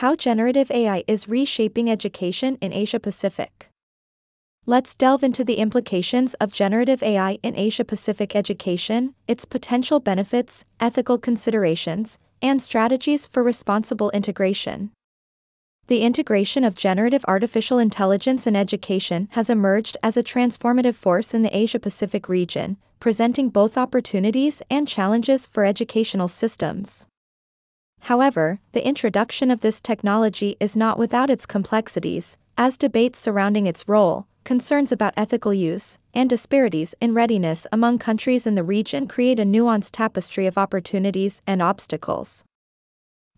How Generative AI is Reshaping Education in Asia Pacific. Let's delve into the implications of generative AI in Asia Pacific education, its potential benefits, ethical considerations, and strategies for responsible integration. The integration of generative artificial intelligence in education has emerged as a transformative force in the Asia Pacific region, presenting both opportunities and challenges for educational systems. However, the introduction of this technology is not without its complexities, as debates surrounding its role, concerns about ethical use, and disparities in readiness among countries in the region create a nuanced tapestry of opportunities and obstacles.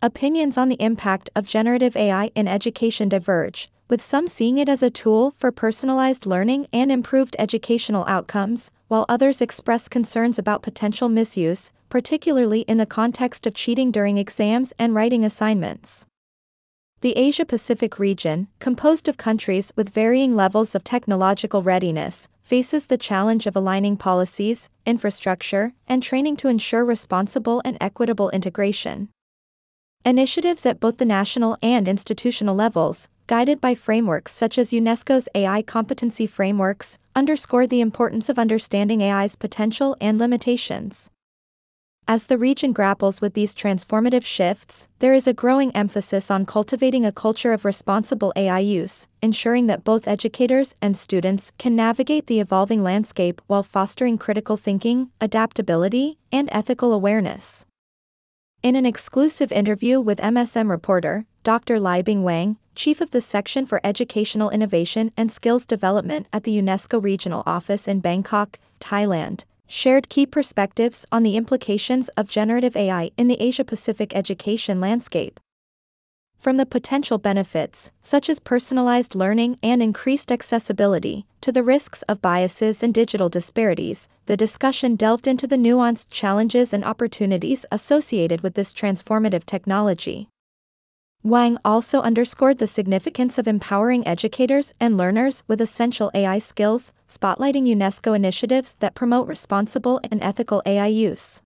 Opinions on the impact of generative AI in education diverge, with some seeing it as a tool for personalized learning and improved educational outcomes, while others express concerns about potential misuse, particularly in the context of cheating during exams and writing assignments. The Asia Pacific region, composed of countries with varying levels of technological readiness, faces the challenge of aligning policies, infrastructure, and training to ensure responsible and equitable integration. Initiatives at both the national and institutional levels, guided by frameworks such as UNESCO's AI competency frameworks, underscore the importance of understanding AI's potential and limitations. As the region grapples with these transformative shifts, there is a growing emphasis on cultivating a culture of responsible AI use, ensuring that both educators and students can navigate the evolving landscape while fostering critical thinking, adaptability, and ethical awareness. In an exclusive interview with MSM reporter, Dr. Libing Wang, chief of the section for educational innovation and skills development at the UNESCO Regional Office in Bangkok, Thailand, shared key perspectives on the implications of generative AI in the Asia Pacific education landscape. From the potential benefits, such as personalized learning and increased accessibility, to the risks of biases and digital disparities, the discussion delved into the nuanced challenges and opportunities associated with this transformative technology. Wang also underscored the significance of empowering educators and learners with essential AI skills, spotlighting UNESCO initiatives that promote responsible and ethical AI use.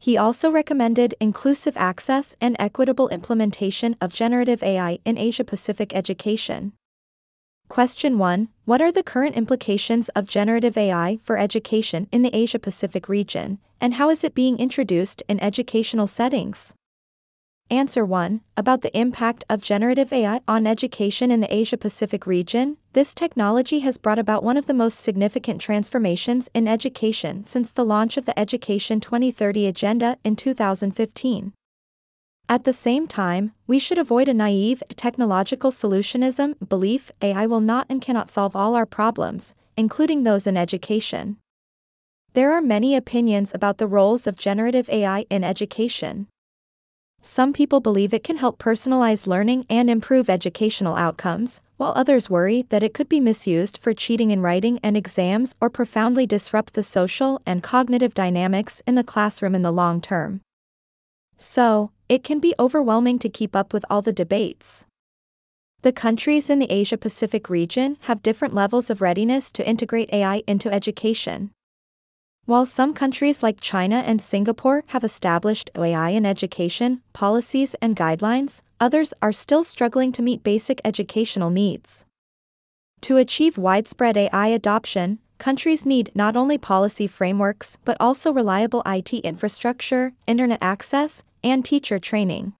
He also recommended inclusive access and equitable implementation of generative AI in Asia Pacific education. Question 1 What are the current implications of generative AI for education in the Asia Pacific region, and how is it being introduced in educational settings? Answer 1 About the impact of generative AI on education in the Asia Pacific region, this technology has brought about one of the most significant transformations in education since the launch of the Education 2030 Agenda in 2015. At the same time, we should avoid a naive, technological solutionism belief AI will not and cannot solve all our problems, including those in education. There are many opinions about the roles of generative AI in education. Some people believe it can help personalize learning and improve educational outcomes, while others worry that it could be misused for cheating in writing and exams or profoundly disrupt the social and cognitive dynamics in the classroom in the long term. So, it can be overwhelming to keep up with all the debates. The countries in the Asia Pacific region have different levels of readiness to integrate AI into education. While some countries like China and Singapore have established AI in education, policies, and guidelines, others are still struggling to meet basic educational needs. To achieve widespread AI adoption, countries need not only policy frameworks but also reliable IT infrastructure, internet access, and teacher training.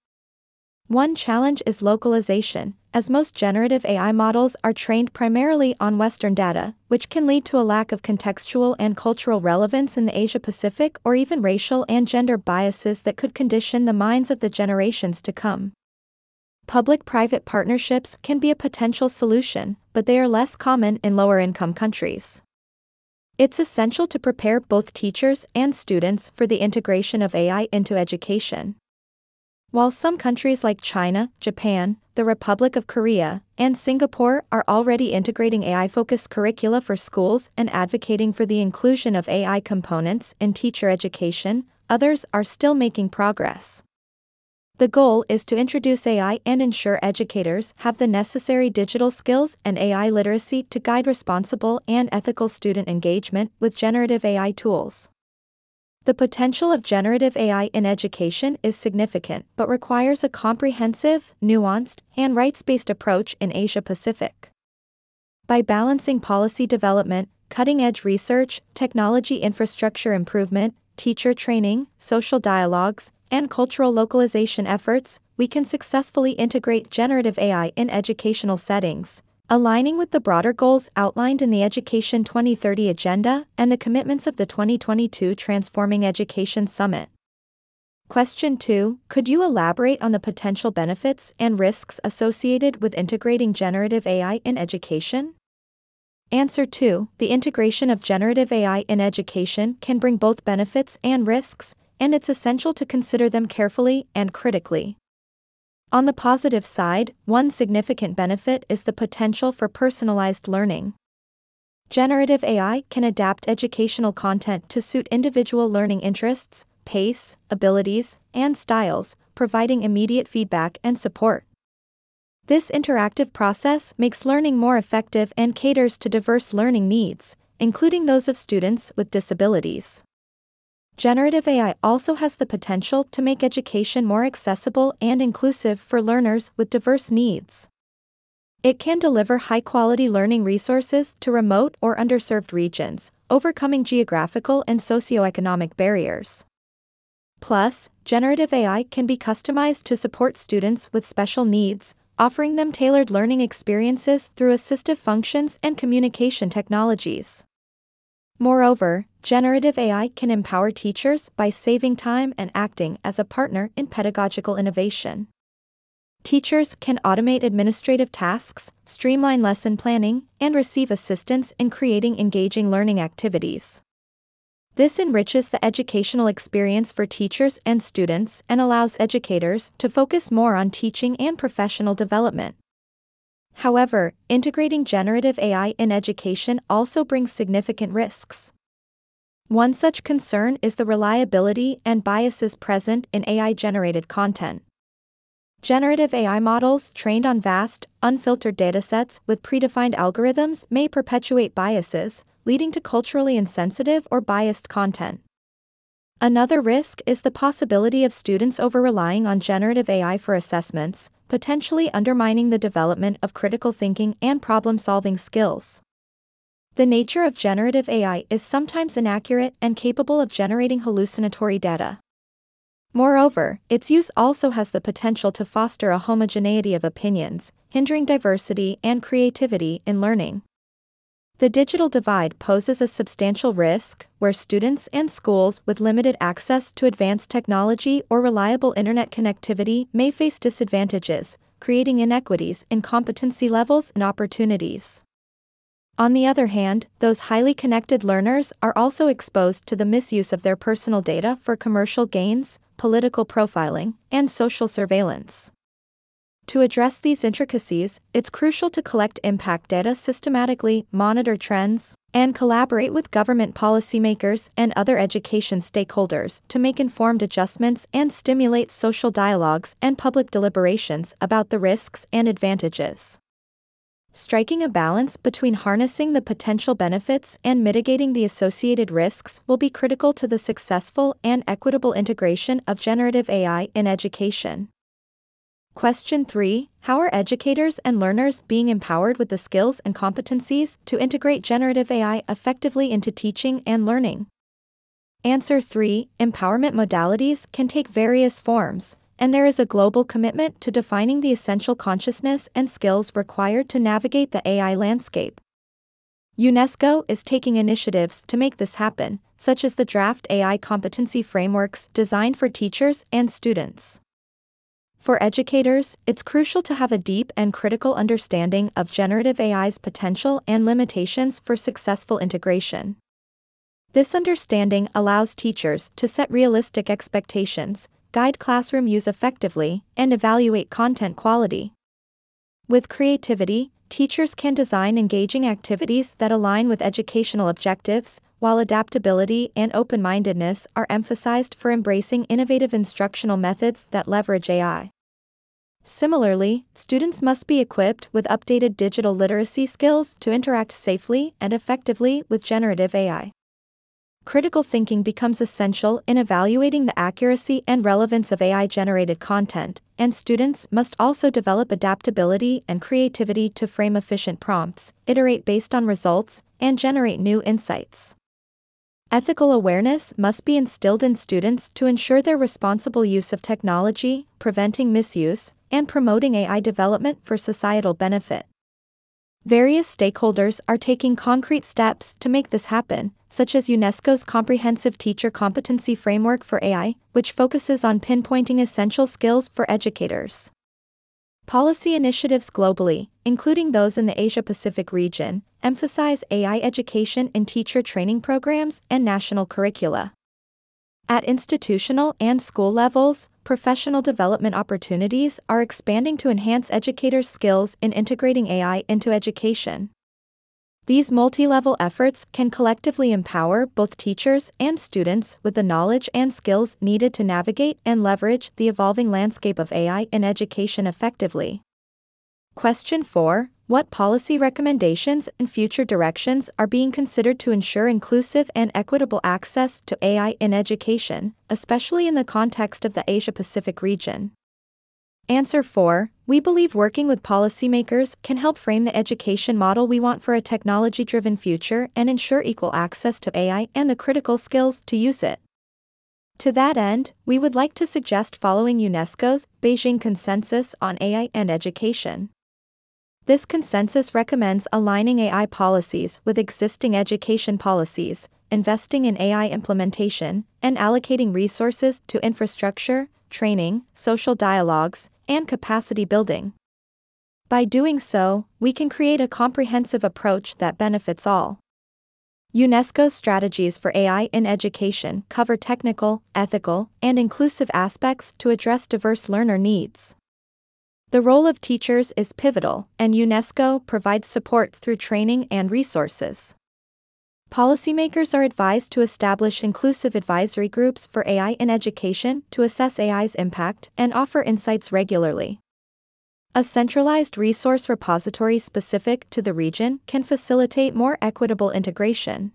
One challenge is localization, as most generative AI models are trained primarily on Western data, which can lead to a lack of contextual and cultural relevance in the Asia Pacific or even racial and gender biases that could condition the minds of the generations to come. Public private partnerships can be a potential solution, but they are less common in lower income countries. It's essential to prepare both teachers and students for the integration of AI into education. While some countries like China, Japan, the Republic of Korea, and Singapore are already integrating AI focused curricula for schools and advocating for the inclusion of AI components in teacher education, others are still making progress. The goal is to introduce AI and ensure educators have the necessary digital skills and AI literacy to guide responsible and ethical student engagement with generative AI tools. The potential of generative AI in education is significant but requires a comprehensive, nuanced, and rights based approach in Asia Pacific. By balancing policy development, cutting edge research, technology infrastructure improvement, teacher training, social dialogues, and cultural localization efforts, we can successfully integrate generative AI in educational settings aligning with the broader goals outlined in the Education 2030 Agenda and the commitments of the 2022 Transforming Education Summit. Question 2 Could you elaborate on the potential benefits and risks associated with integrating generative AI in education? Answer 2 The integration of generative AI in education can bring both benefits and risks, and it's essential to consider them carefully and critically. On the positive side, one significant benefit is the potential for personalized learning. Generative AI can adapt educational content to suit individual learning interests, pace, abilities, and styles, providing immediate feedback and support. This interactive process makes learning more effective and caters to diverse learning needs, including those of students with disabilities. Generative AI also has the potential to make education more accessible and inclusive for learners with diverse needs. It can deliver high quality learning resources to remote or underserved regions, overcoming geographical and socioeconomic barriers. Plus, generative AI can be customized to support students with special needs, offering them tailored learning experiences through assistive functions and communication technologies. Moreover, generative AI can empower teachers by saving time and acting as a partner in pedagogical innovation. Teachers can automate administrative tasks, streamline lesson planning, and receive assistance in creating engaging learning activities. This enriches the educational experience for teachers and students and allows educators to focus more on teaching and professional development. However, integrating generative AI in education also brings significant risks. One such concern is the reliability and biases present in AI generated content. Generative AI models trained on vast, unfiltered datasets with predefined algorithms may perpetuate biases, leading to culturally insensitive or biased content. Another risk is the possibility of students over relying on generative AI for assessments, potentially undermining the development of critical thinking and problem solving skills. The nature of generative AI is sometimes inaccurate and capable of generating hallucinatory data. Moreover, its use also has the potential to foster a homogeneity of opinions, hindering diversity and creativity in learning. The digital divide poses a substantial risk, where students and schools with limited access to advanced technology or reliable internet connectivity may face disadvantages, creating inequities in competency levels and opportunities. On the other hand, those highly connected learners are also exposed to the misuse of their personal data for commercial gains, political profiling, and social surveillance. To address these intricacies, it's crucial to collect impact data systematically, monitor trends, and collaborate with government policymakers and other education stakeholders to make informed adjustments and stimulate social dialogues and public deliberations about the risks and advantages. Striking a balance between harnessing the potential benefits and mitigating the associated risks will be critical to the successful and equitable integration of generative AI in education. Question 3 How are educators and learners being empowered with the skills and competencies to integrate generative AI effectively into teaching and learning? Answer 3 Empowerment modalities can take various forms, and there is a global commitment to defining the essential consciousness and skills required to navigate the AI landscape. UNESCO is taking initiatives to make this happen, such as the draft AI competency frameworks designed for teachers and students. For educators, it's crucial to have a deep and critical understanding of generative AI's potential and limitations for successful integration. This understanding allows teachers to set realistic expectations, guide classroom use effectively, and evaluate content quality. With creativity, teachers can design engaging activities that align with educational objectives, while adaptability and open mindedness are emphasized for embracing innovative instructional methods that leverage AI. Similarly, students must be equipped with updated digital literacy skills to interact safely and effectively with generative AI. critical thinking becomes essential in evaluating the accuracy and relevance of AI generated content, and students must also develop adaptability and creativity to frame efficient prompts, iterate based on results, and generate new insights. Ethical awareness must be instilled in students to ensure their responsible use of technology, preventing misuse, and promoting AI development for societal benefit. Various stakeholders are taking concrete steps to make this happen, such as UNESCO's Comprehensive Teacher Competency Framework for AI, which focuses on pinpointing essential skills for educators. Policy initiatives globally, including those in the Asia Pacific region, emphasize AI education in teacher training programs and national curricula. At institutional and school levels, professional development opportunities are expanding to enhance educators' skills in integrating AI into education. These multi level efforts can collectively empower both teachers and students with the knowledge and skills needed to navigate and leverage the evolving landscape of AI in education effectively. Question 4 what policy recommendations and future directions are being considered to ensure inclusive and equitable access to AI in education, especially in the context of the Asia Pacific region? Answer 4 We believe working with policymakers can help frame the education model we want for a technology driven future and ensure equal access to AI and the critical skills to use it. To that end, we would like to suggest following UNESCO's Beijing Consensus on AI and Education. This consensus recommends aligning AI policies with existing education policies, investing in AI implementation, and allocating resources to infrastructure, training, social dialogues, and capacity building. By doing so, we can create a comprehensive approach that benefits all. UNESCO's strategies for AI in education cover technical, ethical, and inclusive aspects to address diverse learner needs. The role of teachers is pivotal, and UNESCO provides support through training and resources. Policymakers are advised to establish inclusive advisory groups for AI in education to assess AI's impact and offer insights regularly. A centralized resource repository specific to the region can facilitate more equitable integration.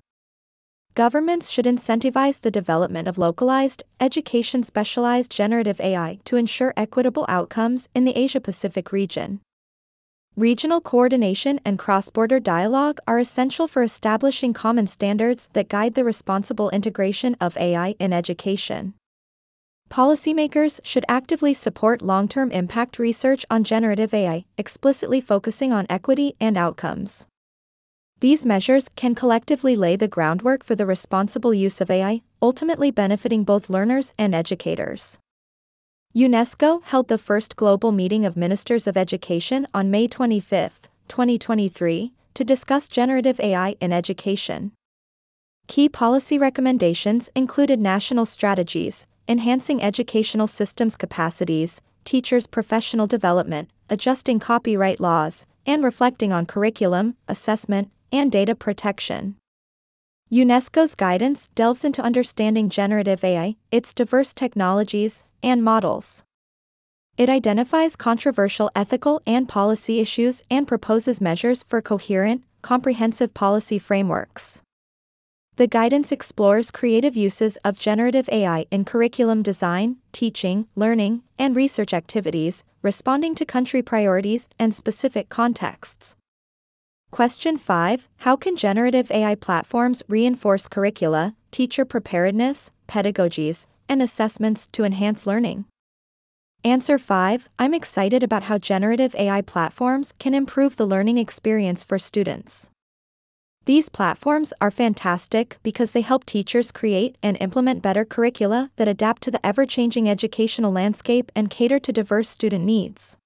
Governments should incentivize the development of localized, education specialized generative AI to ensure equitable outcomes in the Asia Pacific region. Regional coordination and cross border dialogue are essential for establishing common standards that guide the responsible integration of AI in education. Policymakers should actively support long term impact research on generative AI, explicitly focusing on equity and outcomes. These measures can collectively lay the groundwork for the responsible use of AI, ultimately benefiting both learners and educators. UNESCO held the first global meeting of ministers of education on May 25, 2023, to discuss generative AI in education. Key policy recommendations included national strategies, enhancing educational systems capacities, teachers' professional development, adjusting copyright laws, and reflecting on curriculum, assessment, and data protection. UNESCO's guidance delves into understanding generative AI, its diverse technologies, and models. It identifies controversial ethical and policy issues and proposes measures for coherent, comprehensive policy frameworks. The guidance explores creative uses of generative AI in curriculum design, teaching, learning, and research activities, responding to country priorities and specific contexts. Question 5 How can generative AI platforms reinforce curricula, teacher preparedness, pedagogies, and assessments to enhance learning? Answer 5 I'm excited about how generative AI platforms can improve the learning experience for students. These platforms are fantastic because they help teachers create and implement better curricula that adapt to the ever changing educational landscape and cater to diverse student needs.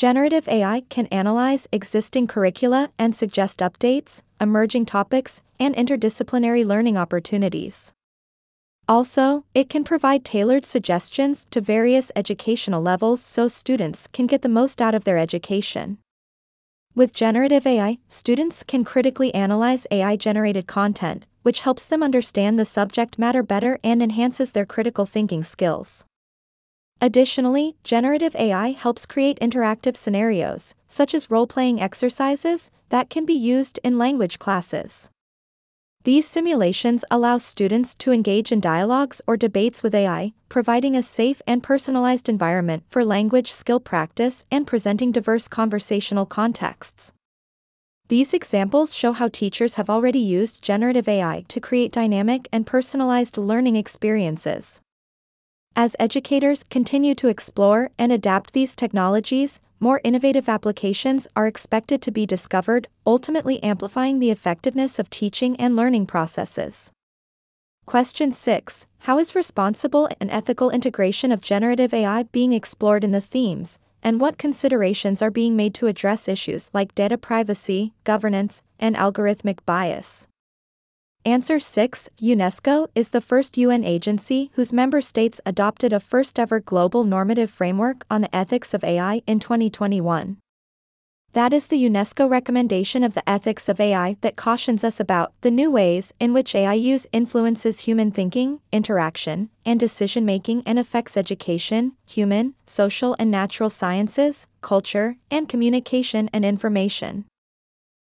Generative AI can analyze existing curricula and suggest updates, emerging topics, and interdisciplinary learning opportunities. Also, it can provide tailored suggestions to various educational levels so students can get the most out of their education. With generative AI, students can critically analyze AI generated content, which helps them understand the subject matter better and enhances their critical thinking skills. Additionally, generative AI helps create interactive scenarios, such as role playing exercises, that can be used in language classes. These simulations allow students to engage in dialogues or debates with AI, providing a safe and personalized environment for language skill practice and presenting diverse conversational contexts. These examples show how teachers have already used generative AI to create dynamic and personalized learning experiences. As educators continue to explore and adapt these technologies, more innovative applications are expected to be discovered, ultimately amplifying the effectiveness of teaching and learning processes. Question 6 How is responsible and ethical integration of generative AI being explored in the themes, and what considerations are being made to address issues like data privacy, governance, and algorithmic bias? Answer 6 UNESCO is the first UN agency whose member states adopted a first ever global normative framework on the ethics of AI in 2021. That is the UNESCO recommendation of the ethics of AI that cautions us about the new ways in which AI use influences human thinking, interaction, and decision making and affects education, human, social, and natural sciences, culture, and communication and information.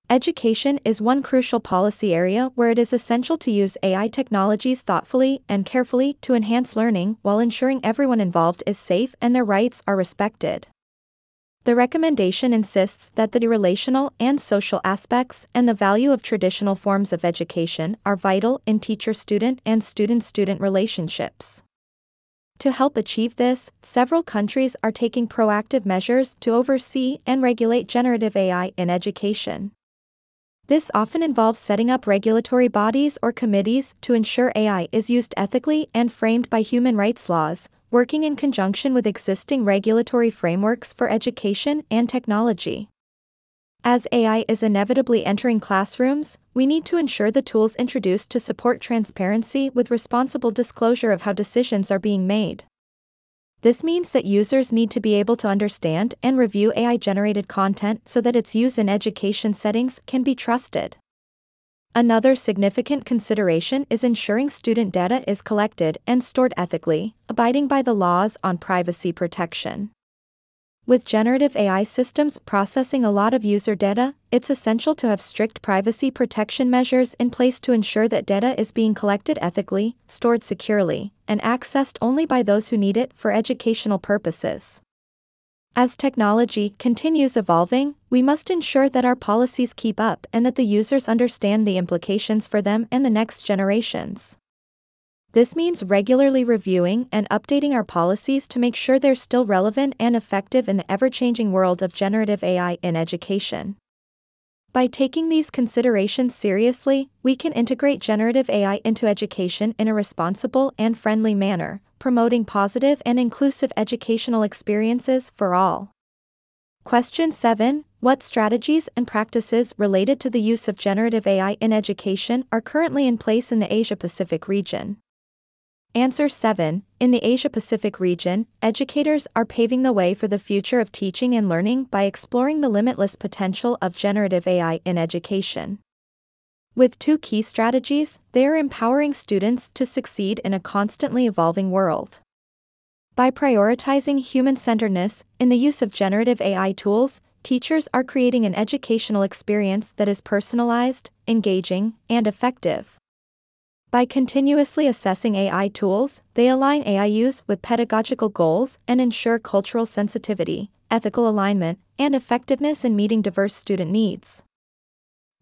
Education is one crucial policy area where it is essential to use AI technologies thoughtfully and carefully to enhance learning while ensuring everyone involved is safe and their rights are respected. The recommendation insists that the relational and social aspects and the value of traditional forms of education are vital in teacher student and student student relationships. To help achieve this, several countries are taking proactive measures to oversee and regulate generative AI in education. This often involves setting up regulatory bodies or committees to ensure AI is used ethically and framed by human rights laws, working in conjunction with existing regulatory frameworks for education and technology. As AI is inevitably entering classrooms, we need to ensure the tools introduced to support transparency with responsible disclosure of how decisions are being made. This means that users need to be able to understand and review AI generated content so that its use in education settings can be trusted. Another significant consideration is ensuring student data is collected and stored ethically, abiding by the laws on privacy protection. With generative AI systems processing a lot of user data, it's essential to have strict privacy protection measures in place to ensure that data is being collected ethically, stored securely, and accessed only by those who need it for educational purposes. As technology continues evolving, we must ensure that our policies keep up and that the users understand the implications for them and the next generations. This means regularly reviewing and updating our policies to make sure they're still relevant and effective in the ever changing world of generative AI in education. By taking these considerations seriously, we can integrate generative AI into education in a responsible and friendly manner, promoting positive and inclusive educational experiences for all. Question 7 What strategies and practices related to the use of generative AI in education are currently in place in the Asia Pacific region? Answer 7. In the Asia Pacific region, educators are paving the way for the future of teaching and learning by exploring the limitless potential of generative AI in education. With two key strategies, they are empowering students to succeed in a constantly evolving world. By prioritizing human centeredness in the use of generative AI tools, teachers are creating an educational experience that is personalized, engaging, and effective. By continuously assessing AI tools, they align AI use with pedagogical goals and ensure cultural sensitivity, ethical alignment, and effectiveness in meeting diverse student needs.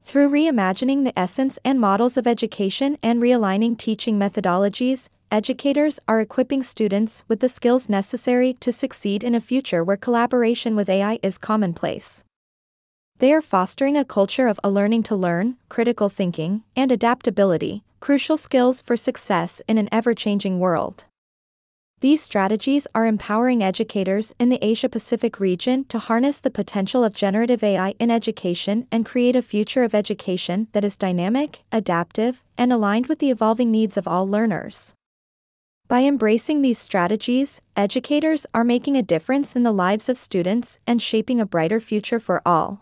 Through reimagining the essence and models of education and realigning teaching methodologies, educators are equipping students with the skills necessary to succeed in a future where collaboration with AI is commonplace. They are fostering a culture of a learning to learn, critical thinking, and adaptability, crucial skills for success in an ever changing world. These strategies are empowering educators in the Asia Pacific region to harness the potential of generative AI in education and create a future of education that is dynamic, adaptive, and aligned with the evolving needs of all learners. By embracing these strategies, educators are making a difference in the lives of students and shaping a brighter future for all.